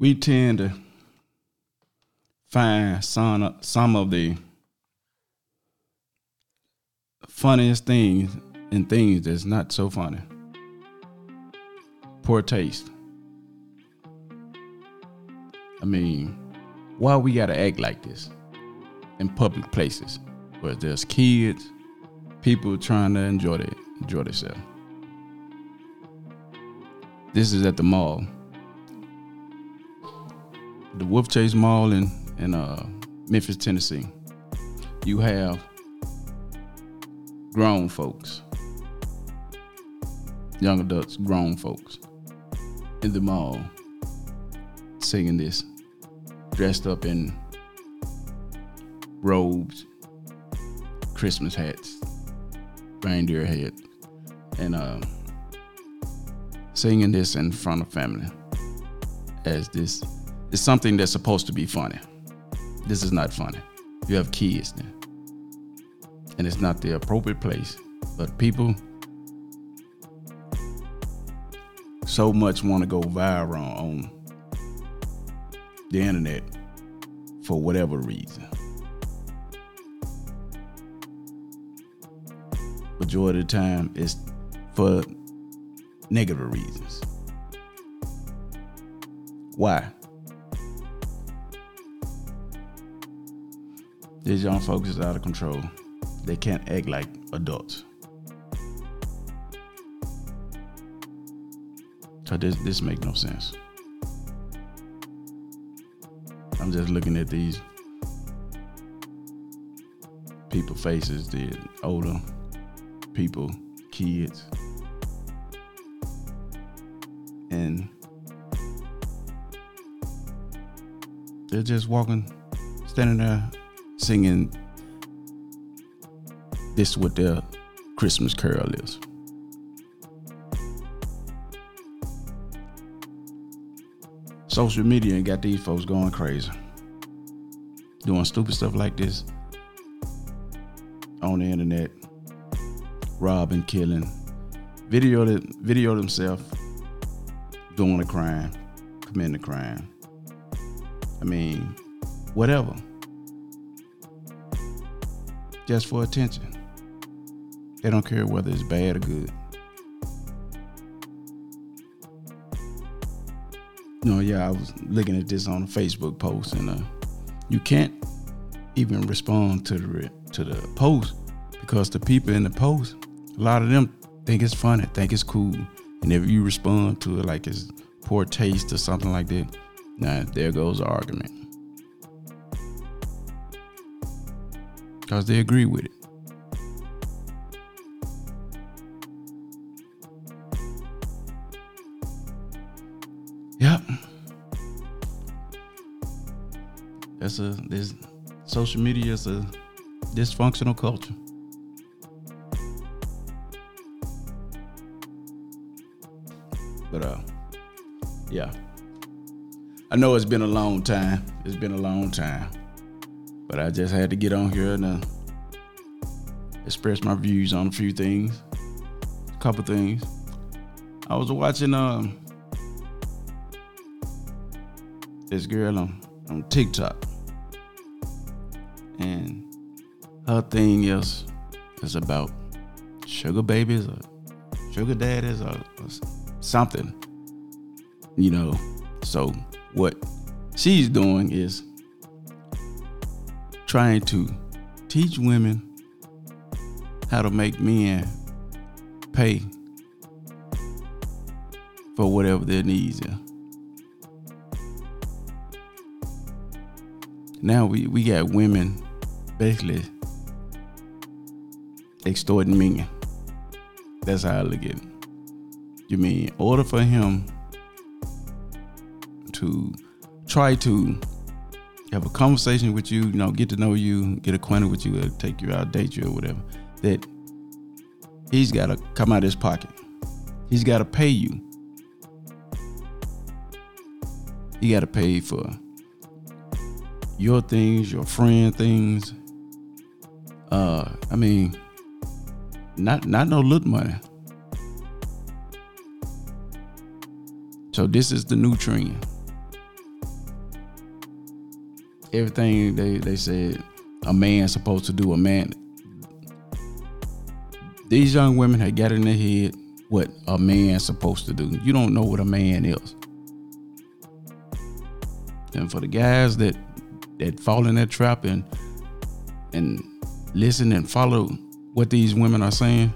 we tend to find some some of the funniest things and things that's not so funny. Poor taste. I mean, why we gotta act like this in public places where there's kids, people trying to enjoy it, enjoy themselves. This is at the mall, the Wolfchase Mall in in uh, Memphis, Tennessee. You have grown folks, young adults, grown folks in the mall singing this, dressed up in robes, Christmas hats, reindeer head, and uh, singing this in front of family as this is something that's supposed to be funny. This is not funny. You have kids. And it's not the appropriate place. But people so much want to go viral on the internet for whatever reason. Majority of the time, it's for negative reasons. Why? These young folks is out of control. They can't act like adults. So this this make no sense. I'm just looking at these people faces, the older people, kids. And they're just walking, standing there singing this what their Christmas carol is. Social media got these folks going crazy. Doing stupid stuff like this on the internet, robbing, killing, video video themselves doing a crime, committing a crime. I mean, whatever just for attention. They don't care whether it's bad or good. No, yeah, I was looking at this on a Facebook post, and uh, you can't even respond to the to the post because the people in the post, a lot of them think it's funny, think it's cool, and if you respond to it like it's poor taste or something like that, now there goes the argument. Because they agree with it. Yep. That's a this social media is a dysfunctional culture. But uh yeah. I know it's been a long time. It's been a long time. But I just had to get on here and uh, express my views on a few things, a couple things. I was watching um this girl on, on TikTok, and her thing is is about sugar babies or sugar daddies or, or something, you know. So what she's doing is trying to teach women how to make men pay for whatever their needs are. Now we, we got women basically extorting men. That's how I look at it. You mean in order for him to try to have a conversation with you, you know, get to know you, get acquainted with you, take you out, date you, or whatever, that he's got to come out of his pocket. He's got to pay you. He got to pay for your things, your friend things. Uh, I mean, not not no little money. So this is the new trend. Everything they they said a man's supposed to do. A man. These young women had got in their head what a man's supposed to do. You don't know what a man is. And for the guys that that fall in that trap and and listen and follow what these women are saying,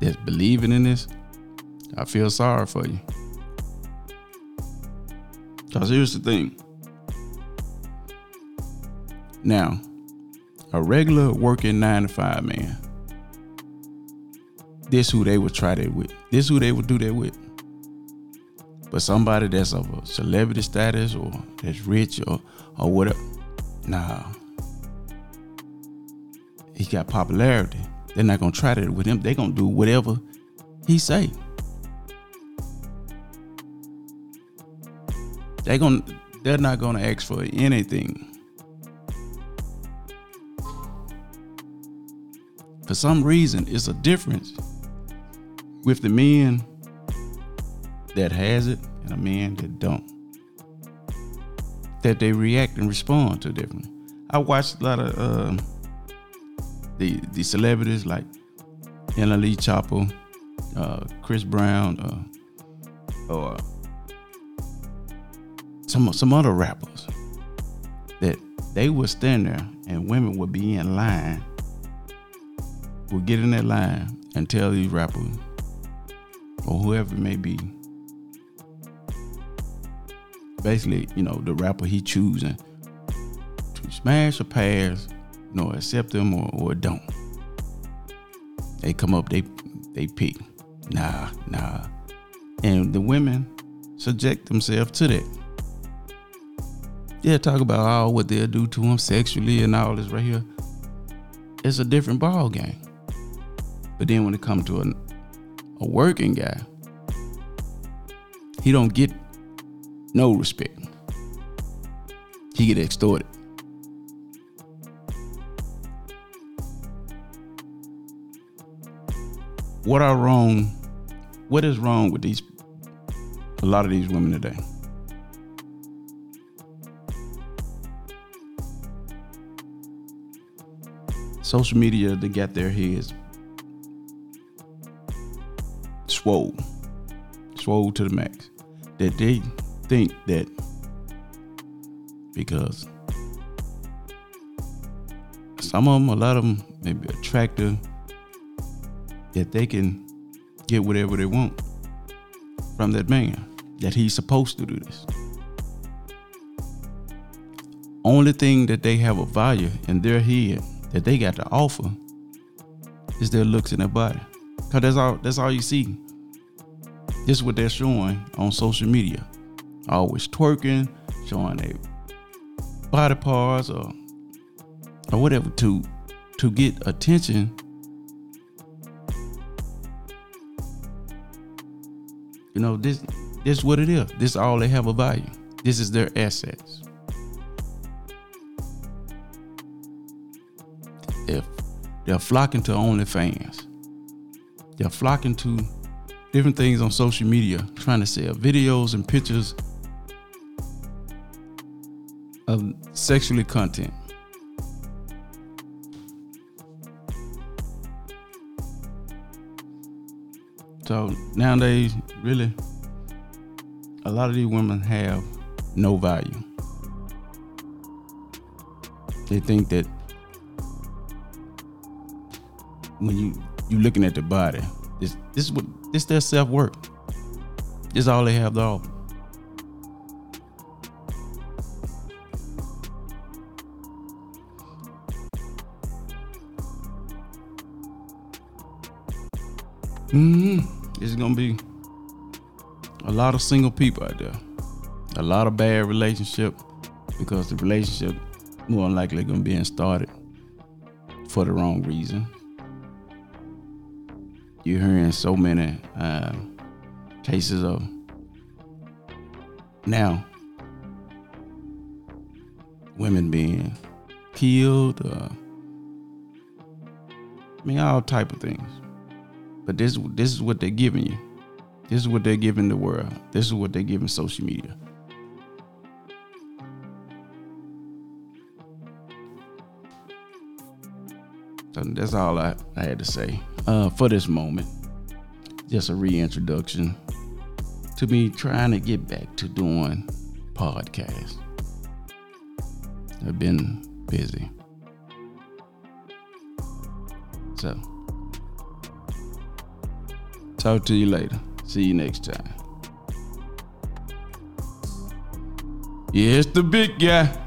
that's believing in this, I feel sorry for you. Cause here's the thing. Now, a regular working nine to five man, this who they would try that with. This who they would do that with. But somebody that's of a celebrity status or that's rich or or whatever, nah. He got popularity. They're not gonna try that with him. They're gonna do whatever he say. They gonna they're not gonna ask for anything. For some reason, it's a difference with the men that has it and a man that don't. That they react and respond to differently. I watched a lot of uh, the the celebrities like NLE Chopper, uh, Chris Brown, uh, or some some other rappers that they would stand there and women would be in line, would get in that line and tell these rappers or whoever it may be, basically, you know, the rapper he choosing to smash or pass, you know, accept them or, or don't. They come up, they they pick. Nah, nah. And the women subject themselves to that. Yeah, talk about all what they'll do to him sexually and all this right here. It's a different ball game. But then when it comes to a, a working guy, he don't get no respect. He get extorted. What are wrong? What is wrong with these a lot of these women today? social media to get their heads swole, swole to the max. That they think that because some of them, a lot of them may be attractive, that they can get whatever they want from that man, that he's supposed to do this. Only thing that they have a value in their head that they got to offer is their looks and their body. Cause that's all that's all you see. This is what they're showing on social media. Always twerking, showing their body parts or or whatever to to get attention. You know, this this is what it is. This is all they have a value. This is their assets. if they're flocking to OnlyFans, they're flocking to different things on social media, trying to sell videos and pictures of sexually content. So nowadays, really, a lot of these women have no value. They think that when you you looking at the body. This this is what this their self work. It's all they have to offer. Mm-hmm. It's gonna be a lot of single people out there. A lot of bad relationship because the relationship more likely gonna be started for the wrong reason you're hearing so many uh, cases of. Now, women being killed, uh, I mean all type of things. But this this is what they're giving you. This is what they're giving the world. This is what they're giving social media. So that's all I, I had to say uh, for this moment. Just a reintroduction to me trying to get back to doing podcasts. I've been busy. So, talk to you later. See you next time. It's the big guy.